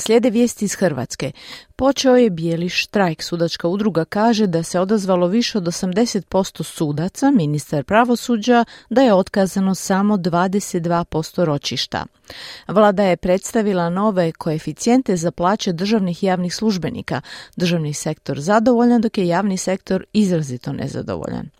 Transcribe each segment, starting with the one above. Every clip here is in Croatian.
Slijede vijesti iz Hrvatske. Počeo je bijeli štrajk. Sudačka udruga kaže da se odazvalo više od 80% sudaca, ministar pravosuđa, da je otkazano samo 22% ročišta. Vlada je predstavila nove koeficijente za plaće državnih javnih službenika. Državni sektor zadovoljan, dok je javni sektor izrazito nezadovoljan.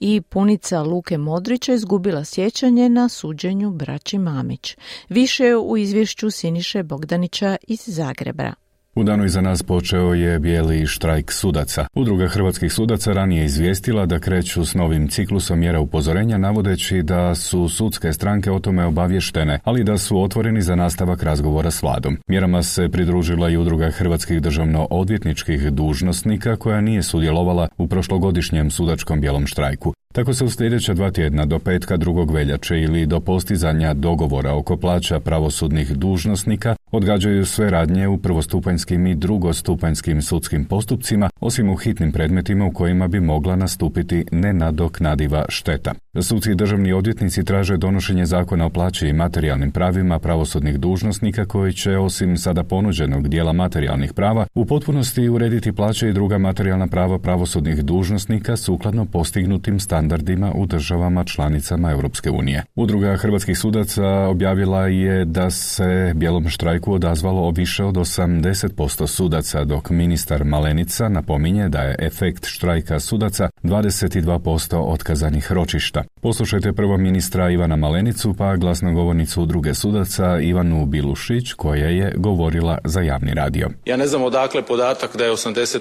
I punica Luke Modrića izgubila sjećanje na suđenju braći Mamić. Više u izvješću Siniše Bogdanića iz Zagreba. U danu iza nas počeo je bijeli štrajk sudaca. Udruga hrvatskih sudaca ranije izvijestila da kreću s novim ciklusom mjera upozorenja navodeći da su sudske stranke o tome obavještene, ali da su otvoreni za nastavak razgovora s vladom. Mjerama se pridružila i udruga hrvatskih državno odvjetničkih dužnosnika koja nije sudjelovala u prošlogodišnjem sudačkom bijelom štrajku. Tako se u sljedeća dva tjedna do petka drugog veljače ili do postizanja dogovora oko plaća pravosudnih dužnosnika odgađaju sve radnje u prvostupanjskim i drugostupanjskim sudskim postupcima, osim u hitnim predmetima u kojima bi mogla nastupiti nenadoknadiva šteta. Suci državni odvjetnici traže donošenje zakona o plaći i materijalnim pravima pravosudnih dužnosnika koji će, osim sada ponuđenog dijela materijalnih prava, u potpunosti urediti plaće i druga materijalna prava pravosudnih dužnosnika sukladno postignutim standardima u državama članicama Europske unije. Udruga hrvatskih sudaca objavila je da se bijelom štrajku odazvalo više od 80% sudaca, dok ministar Malenica napominje da je efekt štrajka sudaca 22% otkazanih ročišta. Poslušajte prvo ministra Ivana Malenicu pa glasnogovornicu druge sudaca Ivanu Bilušić koja je govorila za javni radio. Ja ne znam odakle podatak da je 80%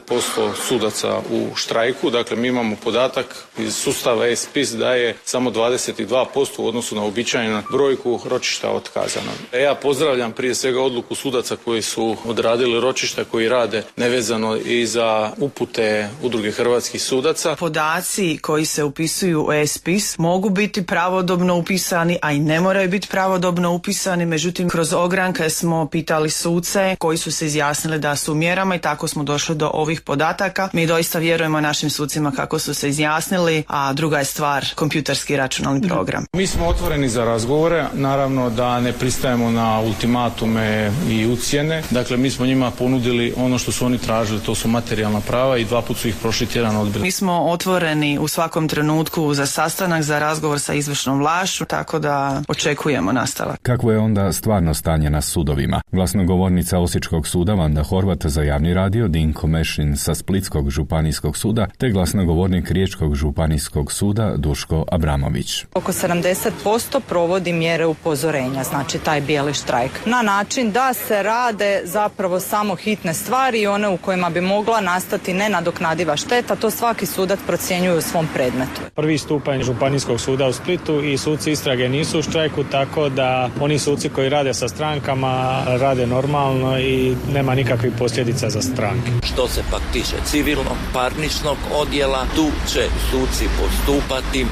sudaca u štrajku, dakle mi imamo podatak iz sustava ESPIS da je samo 22% u odnosu na običajnu brojku ročišta otkazano. E, ja pozdravljam prije svega odluku sudaca koji su odradili ročišta koji rade nevezano i za upute udruge hrvatskih sudaca. Podaci koji se upisuju u ESPIS mogu biti pravodobno upisani, a i ne moraju biti pravodobno upisani, međutim kroz ogranke smo pitali suce koji su se izjasnili da su mjerama i tako smo došli do ovih podataka. Mi doista vjerujemo našim sucima kako su se izjasnili, a druga je stvar kompjuterski računalni program. Mi smo otvoreni za razgovore, naravno da ne pristajemo na ultimatume i ucijene. Dakle, mi smo njima ponudili ono što su oni tražili, to su materijalna prava i dva put su ih prošli tjedan odbili. Mi smo otvoreni u svakom trenutku za sastanak za razgovor sa izvršnom vlašću, tako da očekujemo nastavak. Kakvo je onda stvarno stanje na sudovima? Glasnogovornica Osječkog suda Vanda Horvat za javni radio, Dinko Mešin sa Splitskog županijskog suda, te glasnogovornik Riječkog županijskog suda Duško Abramović. Oko 70% provodi mjere upozorenja, znači taj bijeli štrajk, na način da se rade zapravo samo hitne stvari i one u kojima bi mogla nastati nenadoknadiva šteta, to svaki sudac procjenjuje u svom predmetu. Prvi stupanj županijskog suda u Splitu i suci istrage nisu u štrajku, tako da oni suci koji rade sa strankama rade normalno i nema nikakvih posljedica za stranke. Što se pak tiče civilnog parničnog odjela, tu će suci postupati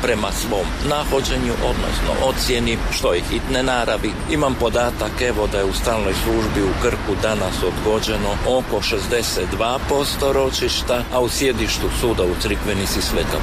prema svom nahođenju, odnosno ocjeni što ih hitne naravi. Imam podatak evo da je u stalnoj službi u Krku danas odgođeno oko 62% ročišta, a u sjedištu suda u Crikvenici svega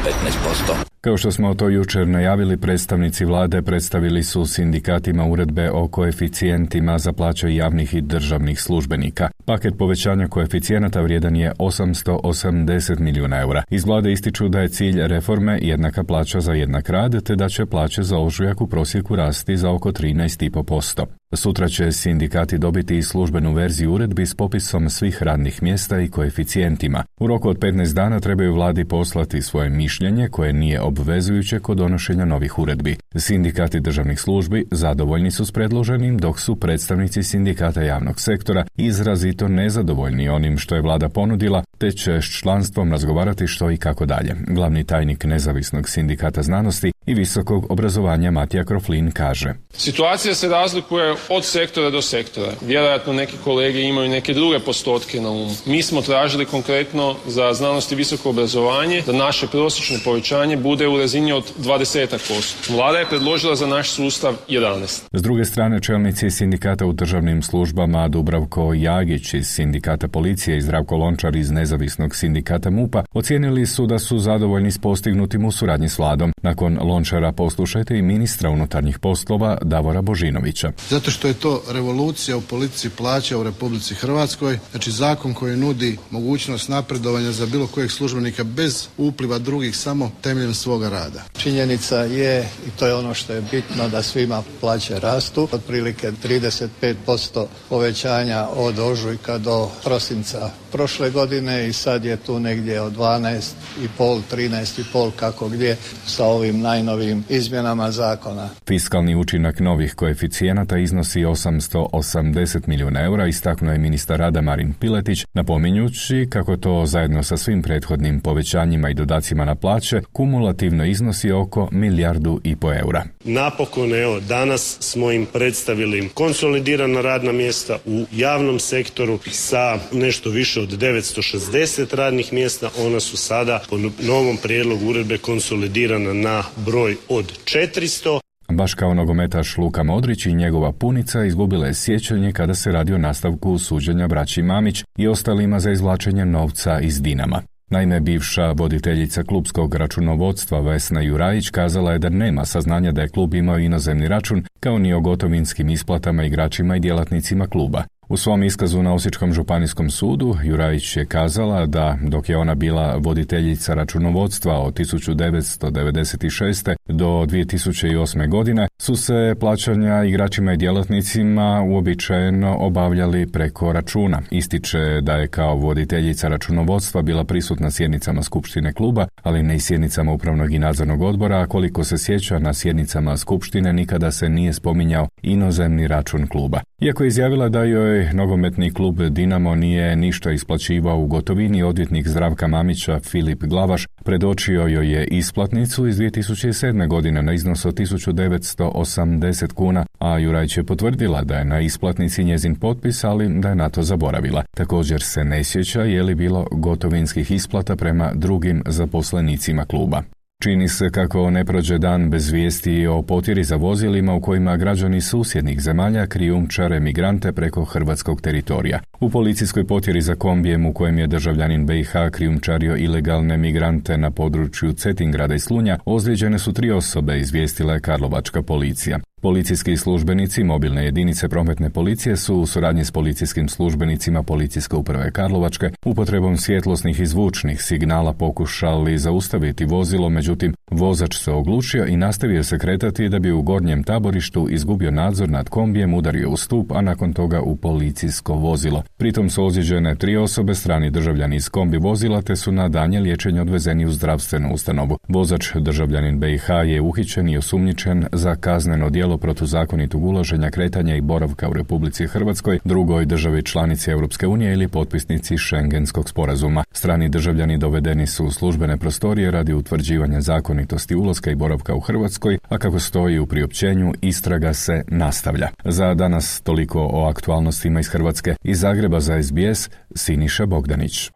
15%. Kao što smo to jučer najavili, predstavnici vlade predstavili su sindikatima uredbe o koeficijentima za plaće javnih i državnih službenika. Paket povećanja koeficijenata vrijedan je 880 milijuna eura. Iz vlade ističu da je cilj reforme jednaka plaća za jednak rad, te da će plaće za ožujak u prosjeku rasti za oko 13,5%. Sutra će sindikati dobiti i službenu verziju uredbi s popisom svih radnih mjesta i koeficijentima. U roku od 15 dana trebaju vladi poslati svoje mišljenje koje nije obvezujuće kod donošenja novih uredbi. Sindikati državnih službi zadovoljni su s predloženim, dok su predstavnici sindikata javnog sektora izrazito nezadovoljni onim što je vlada ponudila, te će s članstvom razgovarati što i kako dalje. Glavni tajnik nezavisnog sindikata znanosti i visokog obrazovanja Matija Kroflin kaže. Situacija se razlikuje od sektora do sektora. Vjerojatno neki kolege imaju neke druge postotke na umu. Mi smo tražili konkretno za znanost i visoko obrazovanje da naše prosječne povećanje bude u razini od 20%. Vlada je predložila za naš sustav 11. S druge strane, čelnici sindikata u državnim službama Dubravko Jagić iz sindikata policije i Zdravko Lončar iz nezavisnog sindikata MUPA ocijenili su da su zadovoljni s postignutim u suradnji s vladom. Nakon Lončara poslušajte i ministra unutarnjih poslova Davora Božinovića. Zato što je to revolucija u politici plaća u Republici Hrvatskoj, znači zakon koji nudi mogućnost napredovanja za bilo kojeg službenika bez upliva drugih samo temeljem svoga rada. Činjenica je, i to je ono što je bitno, da svima plaće rastu, otprilike 35% povećanja od ožujka do prosinca prošle godine i sad je tu negdje od 12,5, 13,5 kako gdje sa ovim najnovim izmjenama zakona. Fiskalni učinak novih koeficijenata iznosi 880 milijuna eura, istaknuo je ministar rada Marin Piletić, napominjući kako to zajedno sa svim prethodnim povećanjima i dodacima na plaće kumulativno iznosi oko milijardu i po eura. Napokon, evo, danas smo im predstavili konsolidirana radna mjesta u javnom sektoru sa nešto više od 960 radnih mjesta. Ona su sada po novom prijedlogu uredbe konsolidirana na broj od 400. Baš kao nogometaš Luka Modrić i njegova punica izgubila je sjećanje kada se radi o nastavku suđenja braći Mamić i ostalima za izvlačenje novca iz Dinama. Naime, bivša voditeljica klubskog računovodstva Vesna Jurajić kazala je da nema saznanja da je klub imao inozemni račun, kao ni o gotovinskim isplatama igračima i djelatnicima kluba. U svom iskazu na Osječkom županijskom sudu Jurajić je kazala da dok je ona bila voditeljica računovodstva od 1996. do 2008. godine su se plaćanja igračima i djelatnicima uobičajeno obavljali preko računa. Ističe da je kao voditeljica računovodstva bila prisutna sjednicama skupštine kluba, ali ne i sjednicama upravnog i nadzornog odbora, a koliko se sjeća na sjednicama skupštine nikada se nije spominjao inozemni račun kluba. Iako je izjavila da joj nogometni klub Dinamo nije ništa isplaćivao u gotovini, odvjetnik Zdravka Mamića Filip Glavaš predočio joj je isplatnicu iz 2007. godine na iznos od 1980 kuna, a Jurajć je potvrdila da je na isplatnici njezin potpis, ali da je na to zaboravila. Također se ne sjeća je li bilo gotovinskih isplata prema drugim zaposlenicima kluba. Čini se kako ne prođe dan bez vijesti o potjeri za vozilima u kojima građani susjednih zemalja krijumčare migrante preko hrvatskog teritorija. U policijskoj potjeri za kombijem u kojem je državljanin BiH krijumčario ilegalne migrante na području Cetingrada i Slunja ozlijeđene su tri osobe, izvijestila je Karlovačka policija. Policijski službenici mobilne jedinice prometne policije su u suradnji s policijskim službenicima Policijske uprave Karlovačke upotrebom svjetlosnih i zvučnih signala pokušali zaustaviti vozilo, međutim vozač se oglušio i nastavio se kretati da bi u gornjem taborištu izgubio nadzor nad kombijem, udario u stup, a nakon toga u policijsko vozilo. Pritom su ozlijeđene tri osobe, strani državljani iz kombi vozila, te su na danje liječenje odvezeni u zdravstvenu ustanovu. Vozač državljanin BiH je uhićen i osumnjičen za kazneno djelo protuzakonitog ulaženja, kretanja i boravka u Republici Hrvatskoj, drugoj državi članici Europske unije ili potpisnici Schengenskog sporazuma. Strani državljani dovedeni su u službene prostorije radi utvrđivanja zakonitosti ulaska i boravka u Hrvatskoj, a kako stoji u priopćenju, istraga se nastavlja. Za danas toliko o aktualnostima iz Hrvatske. Iz Zagreba za SBS, Siniša Bogdanić.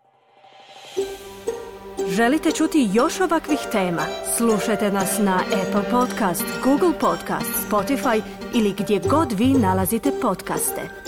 Želite čuti još ovakvih tema? Slušajte nas na Apple Podcast, Google Podcast, Spotify ili gdje god vi nalazite podcaste.